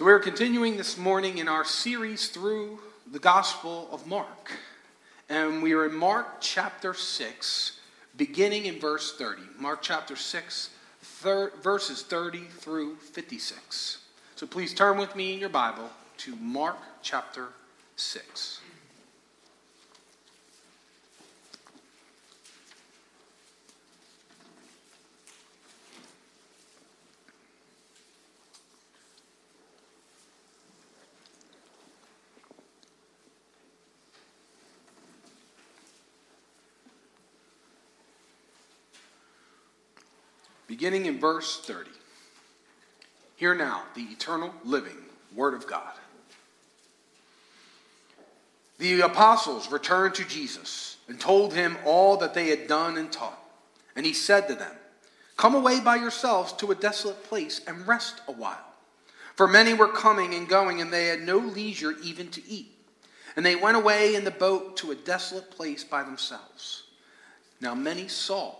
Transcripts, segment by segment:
So we're continuing this morning in our series through the Gospel of Mark. And we are in Mark chapter 6, beginning in verse 30. Mark chapter 6, thir- verses 30 through 56. So please turn with me in your Bible to Mark chapter 6. Beginning in verse 30. Hear now the eternal living Word of God. The apostles returned to Jesus and told him all that they had done and taught. And he said to them, Come away by yourselves to a desolate place and rest a while. For many were coming and going, and they had no leisure even to eat. And they went away in the boat to a desolate place by themselves. Now many saw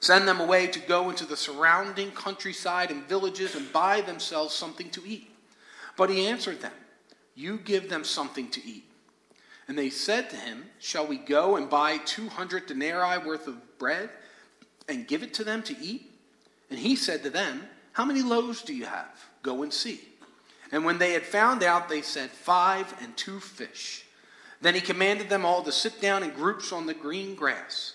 Send them away to go into the surrounding countryside and villages and buy themselves something to eat. But he answered them, You give them something to eat. And they said to him, Shall we go and buy 200 denarii worth of bread and give it to them to eat? And he said to them, How many loaves do you have? Go and see. And when they had found out, they said, Five and two fish. Then he commanded them all to sit down in groups on the green grass.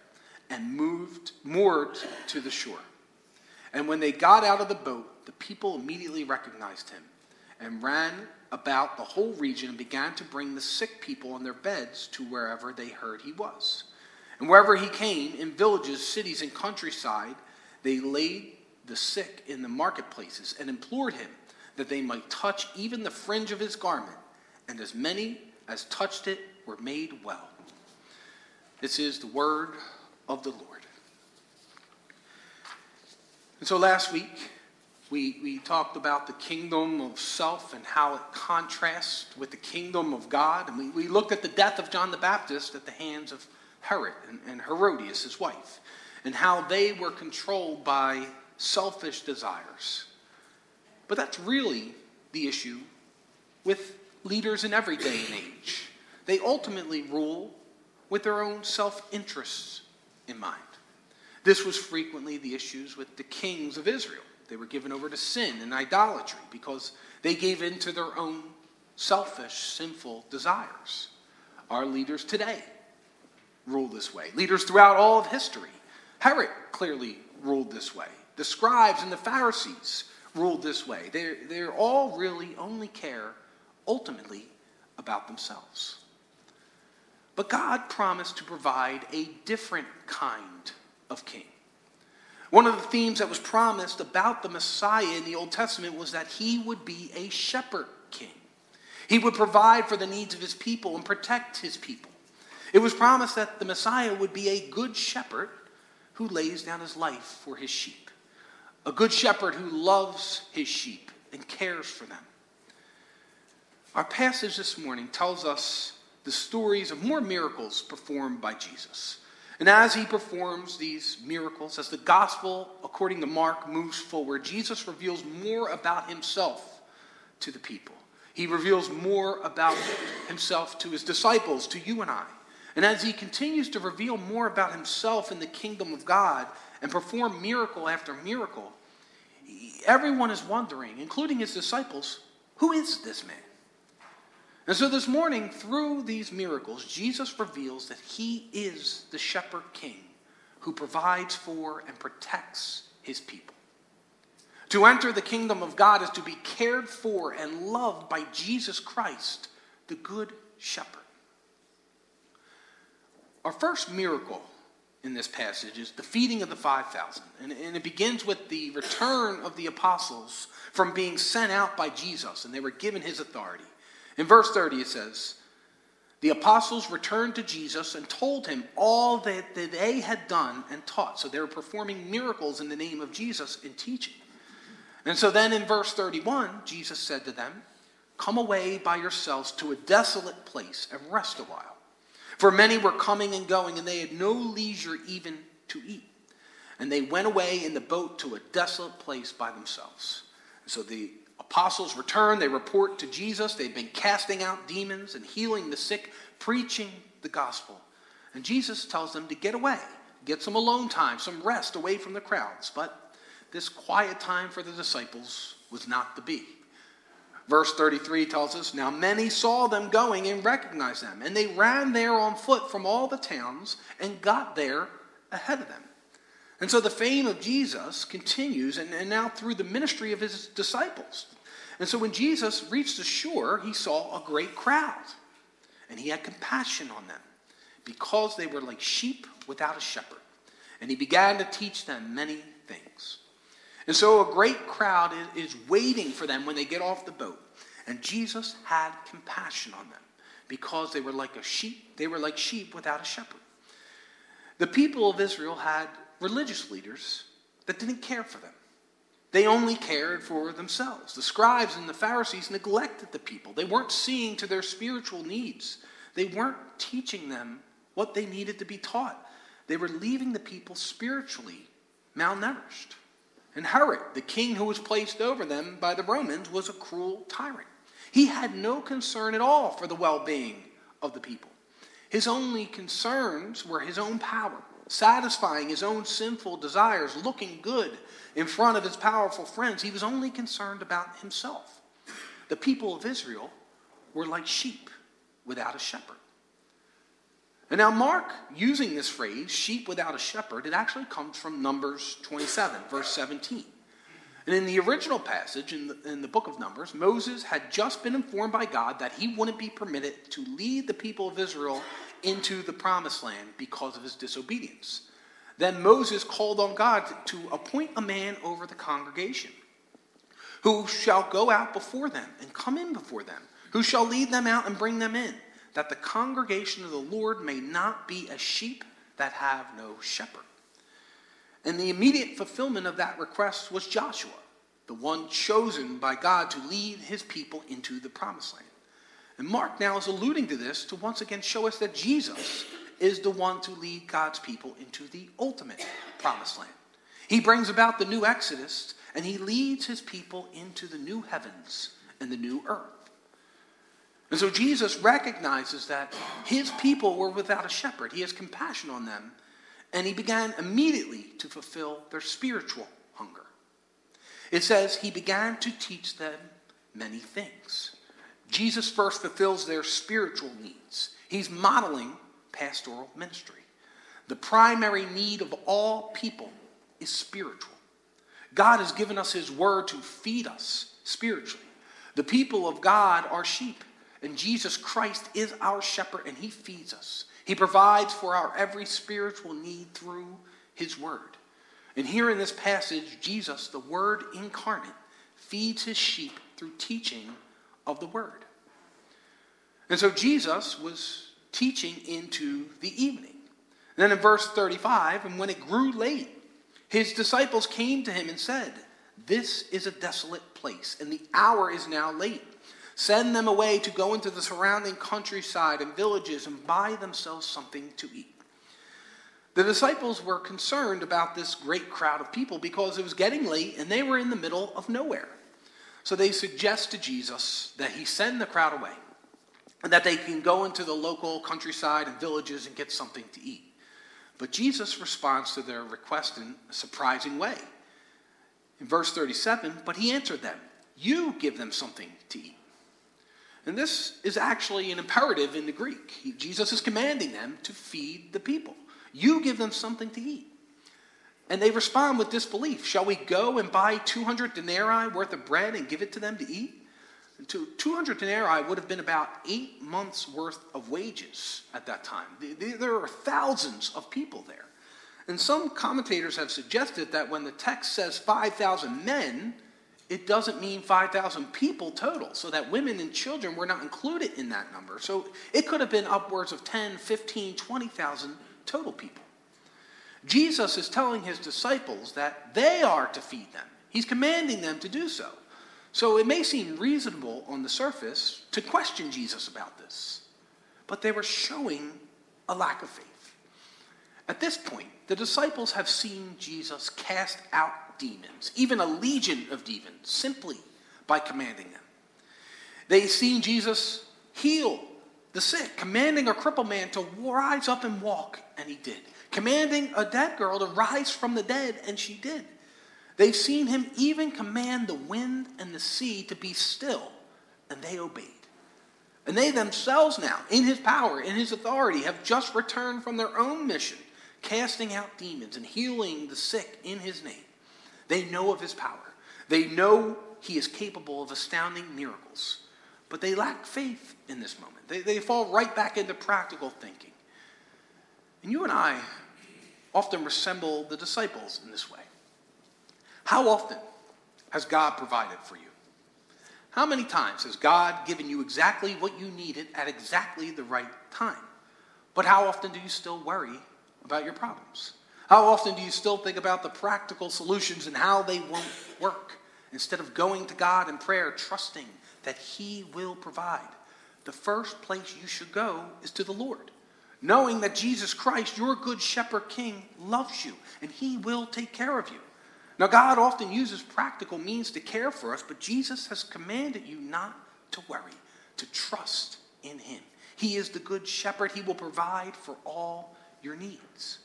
and moved moored to the shore. And when they got out of the boat, the people immediately recognized him and ran about the whole region and began to bring the sick people on their beds to wherever they heard he was. And wherever he came, in villages, cities, and countryside, they laid the sick in the marketplaces and implored him that they might touch even the fringe of his garment. And as many as touched it were made well. This is the word of the Lord. And so last week, we, we talked about the kingdom of self and how it contrasts with the kingdom of God. And we, we looked at the death of John the Baptist at the hands of Herod and, and Herodias, his wife, and how they were controlled by selfish desires. But that's really the issue with leaders in every day and age. They ultimately rule with their own self interests in mind. This was frequently the issues with the kings of Israel. They were given over to sin and idolatry because they gave in to their own selfish, sinful desires. Our leaders today rule this way. Leaders throughout all of history. Herod clearly ruled this way. The scribes and the Pharisees ruled this way. They're, they're all really only care ultimately about themselves. But God promised to provide a different kind of king. One of the themes that was promised about the Messiah in the Old Testament was that he would be a shepherd king. He would provide for the needs of his people and protect his people. It was promised that the Messiah would be a good shepherd who lays down his life for his sheep, a good shepherd who loves his sheep and cares for them. Our passage this morning tells us the stories of more miracles performed by Jesus. And as he performs these miracles, as the gospel, according to Mark, moves forward, Jesus reveals more about himself to the people. He reveals more about himself to his disciples, to you and I. And as he continues to reveal more about himself in the kingdom of God and perform miracle after miracle, everyone is wondering, including his disciples, who is this man? And so this morning, through these miracles, Jesus reveals that he is the shepherd king who provides for and protects his people. To enter the kingdom of God is to be cared for and loved by Jesus Christ, the good shepherd. Our first miracle in this passage is the feeding of the 5,000. And, and, it begins with the return of the apostles from being sent out by Jesus, and they were given his authority. In verse 30, it says, The apostles returned to Jesus and told him all that, they had done and taught. So they were performing miracles in the name of Jesus and teaching. And so then in verse 31, Jesus said to them, Come away by yourselves to a desolate place and rest a while. For many were coming and going, and they had no leisure even to eat. And they went away in the boat to a desolate place by themselves. So the apostles return. They report to Jesus. They've been casting out demons and healing the sick, preaching the gospel. And Jesus tells them to get away, get some alone time, some rest away from the crowds. But this quiet time for the disciples was not to be. Verse 33 tells us Now many saw them going and recognized them, and they ran there on foot from all the towns and got there ahead of them. And so the fame of Jesus continues, and, and now through the ministry of his disciples. And so when Jesus reached the shore, he saw a great crowd, and he had compassion on them because they were like sheep without a shepherd. And he began to teach them many things. And so a great crowd is, waiting for them when they get off the boat. And Jesus had compassion on them because they were like a sheep, they were like sheep without a shepherd. The people of Israel had religious leaders that didn't care for them. They only cared for themselves. The scribes and the Pharisees neglected the people. They weren't seeing to their spiritual needs. They weren't teaching them what they needed to be taught. They were leaving the people spiritually malnourished. And Herod, the king who was placed over them by the Romans, was a cruel tyrant. He had no concern at all for the well being of the people. His only concerns were his own power satisfying his own sinful desires, looking good in front of his powerful friends. He was only concerned about himself. The people of Israel were like sheep without a shepherd. And now, Mark, using this phrase, sheep without a shepherd, it actually comes from Numbers 27, verse 17. And in the original passage in the, in the book of Numbers, Moses had just been informed by God that he wouldn't be permitted to lead the people of Israel into the promised land because of his disobedience. Then Moses called on God to appoint a man over the congregation who shall go out before them and come in before them, who shall lead them out and bring them in, that the congregation of the Lord may not be as sheep that have no shepherd. And the immediate fulfillment of that request was Joshua, the one chosen by God to lead his people into the promised land. And Mark now is alluding to this to once again show us that Jesus is the one to lead God's people into the ultimate promised land. He brings about the new Exodus and he leads his people into the new heavens and the new earth. And so Jesus recognizes that his people were without a shepherd. He has compassion on them and he began immediately to fulfill their spiritual hunger. It says he began to teach them many things. Jesus first fulfills their spiritual needs. He's modeling pastoral ministry. The primary need of all people is spiritual. God has given us his word to feed us spiritually. The people of God are sheep, And Jesus Christ is our shepherd, and he feeds us. He provides for our every spiritual need through his word. And here in this passage, Jesus, the word incarnate, feeds his sheep through teaching of the word. And so Jesus was teaching into the evening. And then in verse 35, and when it grew late, his disciples came to him and said, This is a desolate place, and the hour is now late. Send them away to go into the surrounding countryside and villages and buy themselves something to eat. The disciples were concerned about this great crowd of people because it was getting late and they were in the middle of nowhere. So they suggest to Jesus that he send the crowd away and that they can go into the local countryside and villages and get something to eat. But Jesus responds to their request in a surprising way. In verse 37, but he answered them, You give them something to eat. And this is actually an imperative in the Greek. He, Jesus is commanding them to feed the people. You give them something to eat. And they respond with disbelief. Shall we go and buy 200 denarii worth of bread and give it to them to eat? 200 denarii would have been about eight months' worth of wages at that time. There are thousands of people there. And some commentators have suggested that when the text says 5,000 men, it doesn't mean 5,000 people total, so that women and children were not included in that number. So it could have been upwards of 10, 15, 20,000 total people. Jesus is telling his disciples that they are to feed them, he's commanding them to do so. So it may seem reasonable on the surface to question Jesus about this, but they were showing a lack of faith. At this point, the disciples have seen Jesus cast out demons, even a legion of demons, simply by commanding them. They've seen Jesus heal the sick, commanding a crippled man to rise up and walk, and he did. Commanding a dead girl to rise from the dead, and she did. They've seen him even command the wind and the sea to be still, and they obeyed. And they themselves now, in his power, in his authority, have just returned from their own mission, casting out demons and healing the sick in his name. They know of his power. They know he is capable of astounding miracles. But they lack faith in this moment. They, they fall right back into practical thinking. And you and I often resemble the disciples in this way. How often has God provided for you? How many times has God given you exactly what you needed at exactly the right time? But how often do you still worry about your problems? How often do you still think about the practical solutions and how they won't work instead of going to God in prayer, trusting that He will provide? The first place you should go is to the Lord, knowing that Jesus Christ, your good shepherd king, loves you and He will take care of you. Now, God often uses practical means to care for us, but Jesus has commanded you not to worry, to trust in Him. He is the good shepherd, He will provide for all your needs.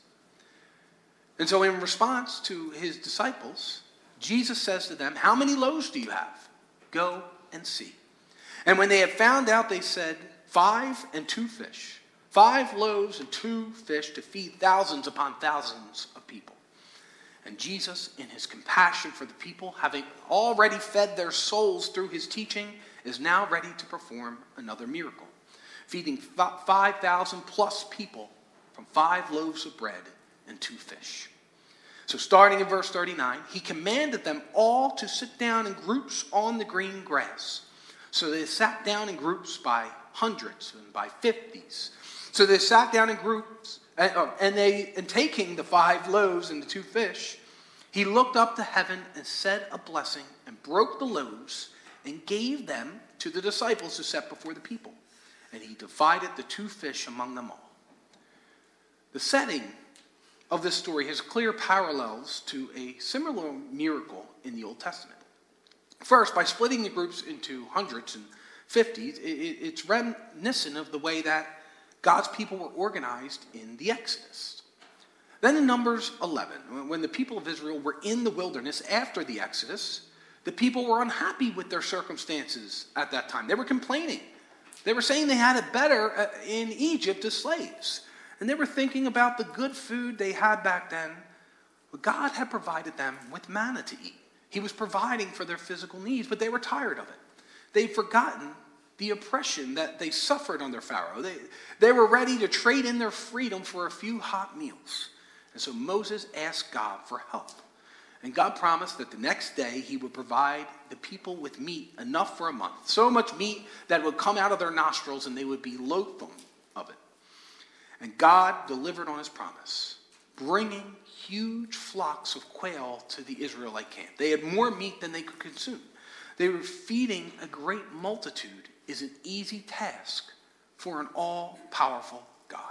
And so, in response to His disciples, Jesus says to them, How many loaves do you have? Go and see. And when they had found out, they said, Five and two fish. Five loaves and two fish to feed thousands upon thousands of people. And Jesus, in his compassion for the people, having already fed their souls through his teaching, is now ready to perform another miracle, feeding 5,000 plus people from five loaves of bread and two fish. So, starting in verse 39, he commanded them all to sit down in groups on the green grass. So they sat down in groups by hundreds and by fifties. So they sat down in groups and, uh, and, they, and taking the five loaves and the two fish, he looked up to heaven and said a blessing and broke the loaves and gave them to the disciples who sat before the people. And he divided the two fish among them all. The setting of this story has clear parallels to a similar miracle in the Old Testament. First, by splitting the groups into hundreds and fifties, it's reminiscent of the way that God's people were organized in the Exodus. Then in Numbers 11, when the people of Israel were in the wilderness after the Exodus, the people were unhappy with their circumstances at that time. They were complaining. They were saying they had it better uh, in Egypt as slaves. And they were thinking about the good food they had back then. But God had provided them with manna to eat. He was providing for their physical needs, but they were tired of it. They'd forgotten the oppression that they suffered under Pharaoh. They, they were ready to trade in their freedom for a few hot meals. And so Moses asked God for help. And God promised that the next day he would provide the people with meat enough for a month. So much meat that would come out of their nostrils and they would be loathsome of it. And God delivered on his promise, bringing huge flocks of quail to the Israelite camp. They had more meat than they could consume. They were feeding a great multitude is an easy task for an all powerful God.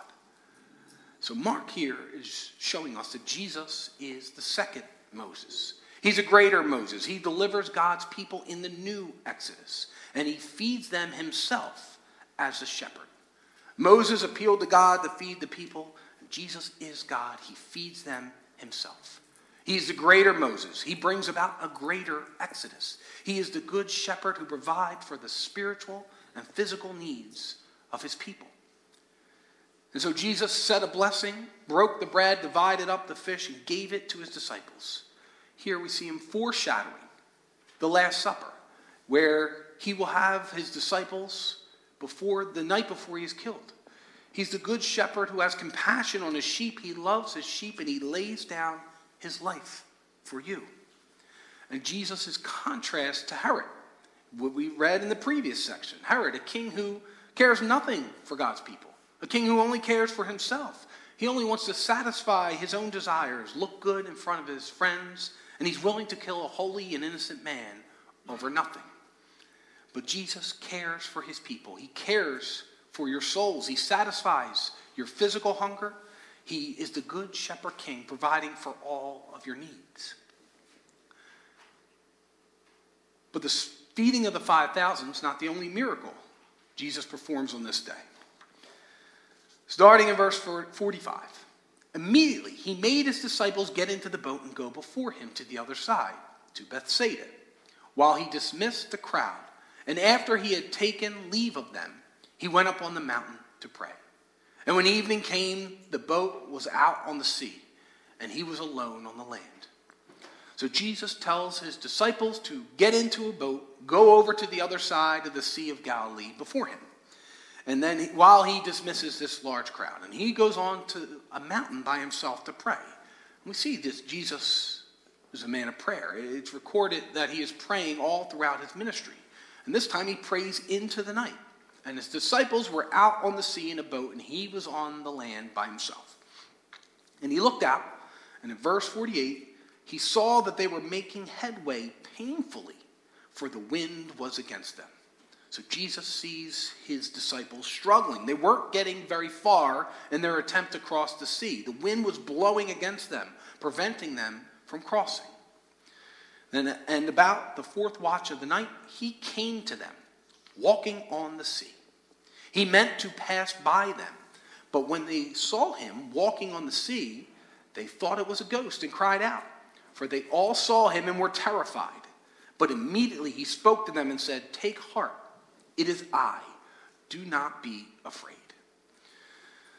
So, Mark here is showing us that Jesus is the second Moses. He's a greater Moses. He delivers God's people in the new Exodus, and he feeds them himself as a shepherd. Moses appealed to God to feed the people. Jesus is God. He feeds them himself. He's the greater Moses. He brings about a greater Exodus. He is the good shepherd who provides for the spiritual and physical needs of his people. And so Jesus said a blessing, broke the bread, divided up the fish, and gave it to his disciples. Here we see him foreshadowing the Last Supper, where he will have his disciples before the night before he is killed. He's the good shepherd who has compassion on his sheep. He loves his sheep and he lays down his life for you. And Jesus is contrast to Herod, what we read in the previous section. Herod, a king who cares nothing for God's people, a king who only cares for himself. He only wants to satisfy his own desires, look good in front of his friends, and he's willing to kill a holy and innocent man over nothing. But Jesus cares for his people. He cares for your souls. He satisfies your physical hunger. He is the good shepherd king, providing for all of your needs. But the feeding of the 5,000 is not the only miracle Jesus performs on this day. Starting in verse 45. Immediately, he made his disciples get into the boat and go before him to the other side, to Bethsaida, while he dismissed the crowd. And after he had taken leave of them, he went up on the mountain to pray. And when evening came, the boat was out on the sea, and he was alone on the land. So Jesus tells his disciples to get into a boat, go over to the other side of the Sea of Galilee before him. And then he, while he dismisses this large crowd, and he goes on to a mountain by himself to pray. we see this Jesus is a man of prayer. It's recorded that he is praying all throughout his ministry. And this time he prays into the night and his disciples were out on the sea in a boat, and he was on the land by himself. And he looked out, and in verse 48, he saw that they were making headway painfully, for the wind was against them. So Jesus sees his disciples struggling. They weren't getting very far in their attempt to cross the sea. The wind was blowing against them, preventing them from crossing. And, and about the fourth watch of the night, he came to them, walking on the sea. He meant to pass by them. But when they saw him walking on the sea, they thought it was a ghost and cried out, for they all saw him and were terrified. But immediately he spoke to them and said, Take heart, it is I. Do not be afraid.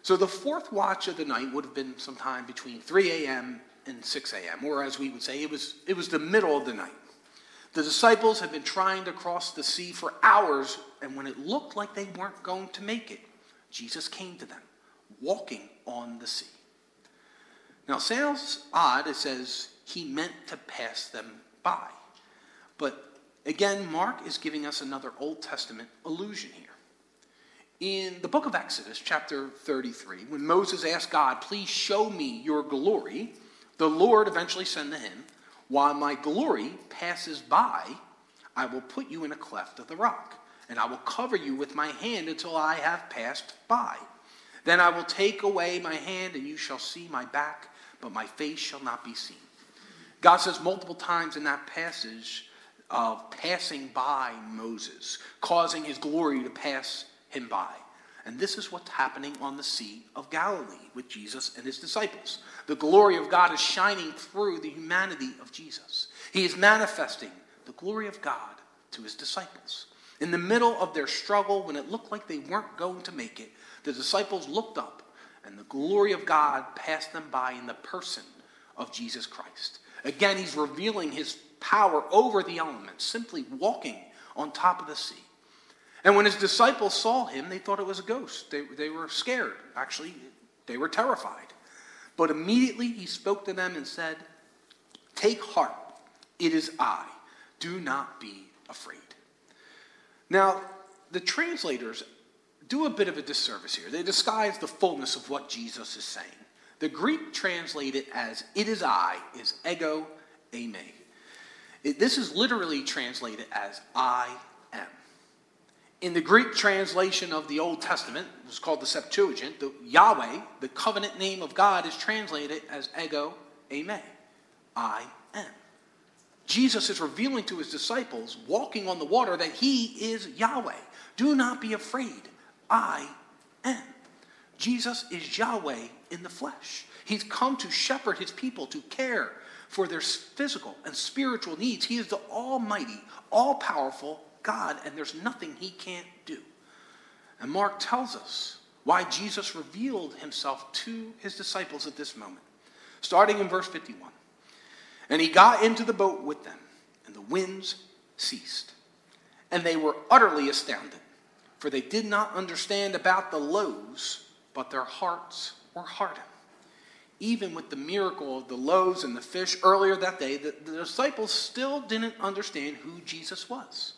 So the fourth watch of the night would have been sometime between 3 a.m. and 6 a.m., or as we would say, it was, it was the middle of the night. The disciples had been trying to cross the sea for hours, and when it looked like they weren't going to make it, Jesus came to them, walking on the sea. Now, sounds odd. It says he meant to pass them by. But again, Mark is giving us another Old Testament allusion here. In the book of Exodus, chapter 33, when Moses asked God, Please show me your glory, the Lord eventually said to him, while my glory passes by, I will put you in a cleft of the rock, and I will cover you with my hand until I have passed by. Then I will take away my hand, and you shall see my back, but my face shall not be seen. God says multiple times in that passage of passing by Moses, causing his glory to pass him by. And this is what's happening on the Sea of Galilee with Jesus and his disciples. The glory of God is shining through the humanity of Jesus. He is manifesting the glory of God to his disciples. In the middle of their struggle, when it looked like they weren't going to make it, the disciples looked up and the glory of God passed them by in the person of Jesus Christ. Again, he's revealing his power over the elements, simply walking on top of the sea. And when his disciples saw him, they thought it was a ghost. They, they were scared. Actually, they were terrified. But immediately he spoke to them and said, Take heart, it is I. Do not be afraid. Now, the translators do a bit of a disservice here. They disguise the fullness of what Jesus is saying. The Greek translated as it is I is ego eimi. It, this is literally translated as I am. In the Greek translation of the Old Testament, it was called the Septuagint, the Yahweh, the covenant name of God, is translated as ego eimi. I am. Jesus is revealing to his disciples, walking on the water, that he is Yahweh. Do not be afraid. I am. Jesus is Yahweh in the flesh. He's come to shepherd his people, to care for their physical and spiritual needs. He is the almighty, all powerful God, and there's nothing he can't do. And Mark tells us why Jesus revealed himself to his disciples at this moment. Starting in verse 51. And he got into the boat with them, and the winds ceased. And they were utterly astounded, for they did not understand about the loaves, but their hearts were hardened. Even with the miracle of the loaves and the fish earlier that day, the, the disciples still didn't understand who Jesus was.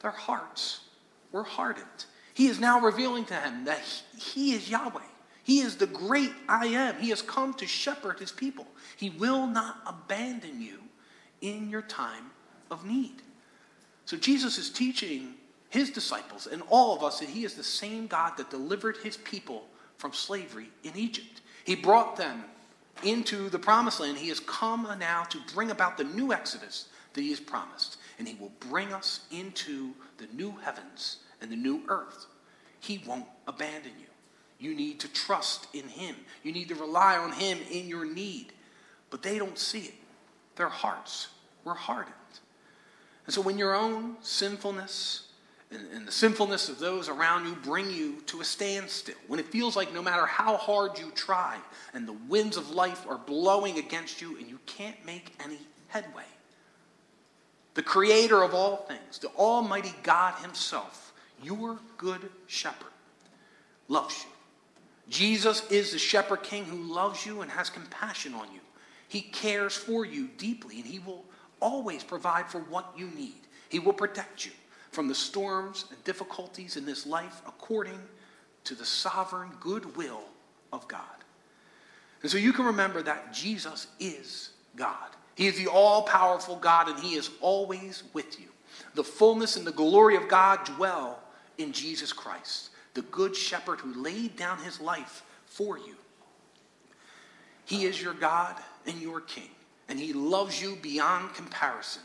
Their hearts were hardened. He is now revealing to them that he, he is Yahweh. He is the great I am. He has come to shepherd his people. He will not abandon you in your time of need. So Jesus is teaching his disciples and all of us that he is the same God that delivered his people from slavery in Egypt. He brought them into the promised land. He has come now to bring about the new exodus that he has promised. And he will bring us into the new heavens and the new earth. He won't abandon you. You need to trust in Him. You need to rely on Him in your need. But they don't see it. Their hearts were hardened. And so when your own sinfulness and, and, the sinfulness of those around you bring you to a standstill, when it feels like no matter how hard you try and the winds of life are blowing against you and you can't make any headway, the creator of all things, the Almighty God Himself, your good shepherd, loves you Jesus is the shepherd king who loves you and has compassion on you. He cares for you deeply, and he will always provide for what you need. He will protect you from the storms and difficulties in this life according to the sovereign good will of God. And so you can remember that Jesus is God. He is the all powerful God, and He is always with you. The fullness and the glory of God dwell in Jesus Christ the good shepherd who laid down his life for you. He is your God and your King, and he loves you beyond comparison.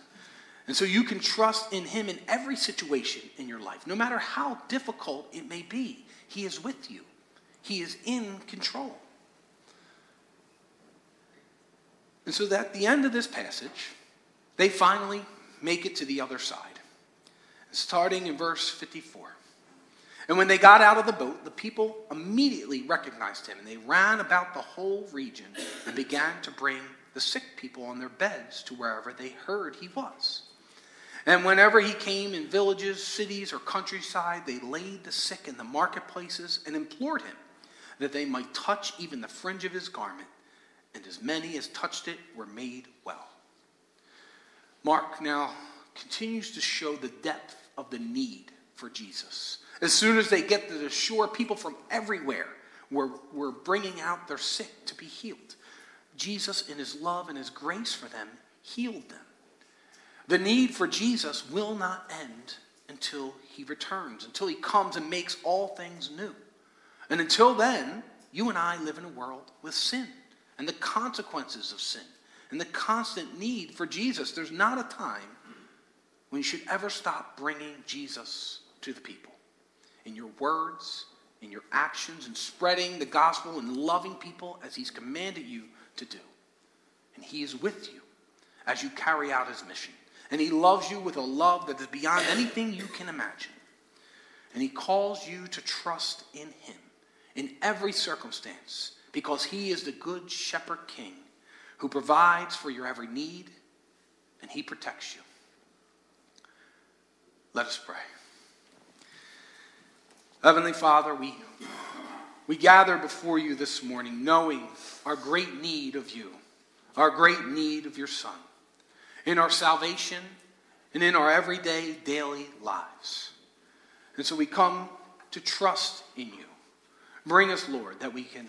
And so you can trust in him in every situation in your life, no matter how difficult it may be. He is with you, he is in control. And so at the end of this passage, they finally make it to the other side. Starting in verse 54. And when they got out of the boat, the people immediately recognized him, and they ran about the whole region and began to bring the sick people on their beds to wherever they heard he was. And whenever he came in villages, cities, or countryside, they laid the sick in the marketplaces and implored him that they might touch even the fringe of his garment, and as many as touched it were made well. Mark now continues to show the depth of the need for Jesus. As soon as they get to the shore, people from everywhere were, were bringing out their sick to be healed. Jesus, in his love and his grace for them, healed them. The need for Jesus will not end until he returns, until he comes and makes all things new. And until then, you and I live in a world with sin and the consequences of sin and the constant need for Jesus. There's not a time when you should ever stop bringing Jesus to the people in your words, in your actions, and spreading the gospel and loving people as He's commanded you to do. And He is with you as you carry out His mission. And He loves you with a love that is beyond anything you can imagine. And He calls you to trust in Him in every circumstance because He is the good shepherd king who provides for your every need and He protects you. Let us pray. Heavenly Father, we, we gather before you this morning knowing our great need of you, our great need of your Son, in our salvation and in our everyday, daily lives. And so we come to trust in you. Bring us, Lord, that we can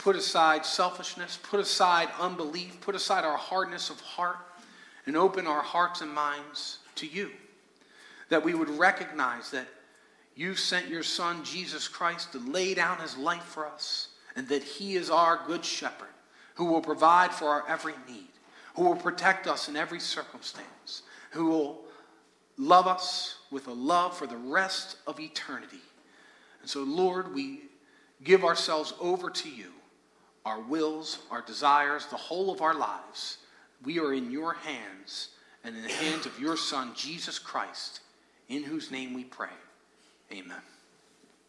put aside selfishness, put aside unbelief, put aside our hardness of heart, and open our hearts and minds to you. That we would recognize that you sent your Son, Jesus Christ, to lay down his life for us, and that he is our good shepherd who will provide for our every need, who will protect us in every circumstance, who will love us with a love for the rest of eternity. And so, Lord, we give ourselves over to you, our wills, our desires, the whole of our lives. We are in your hands and in the hands of your Son, Jesus Christ, in whose name we pray. Amen.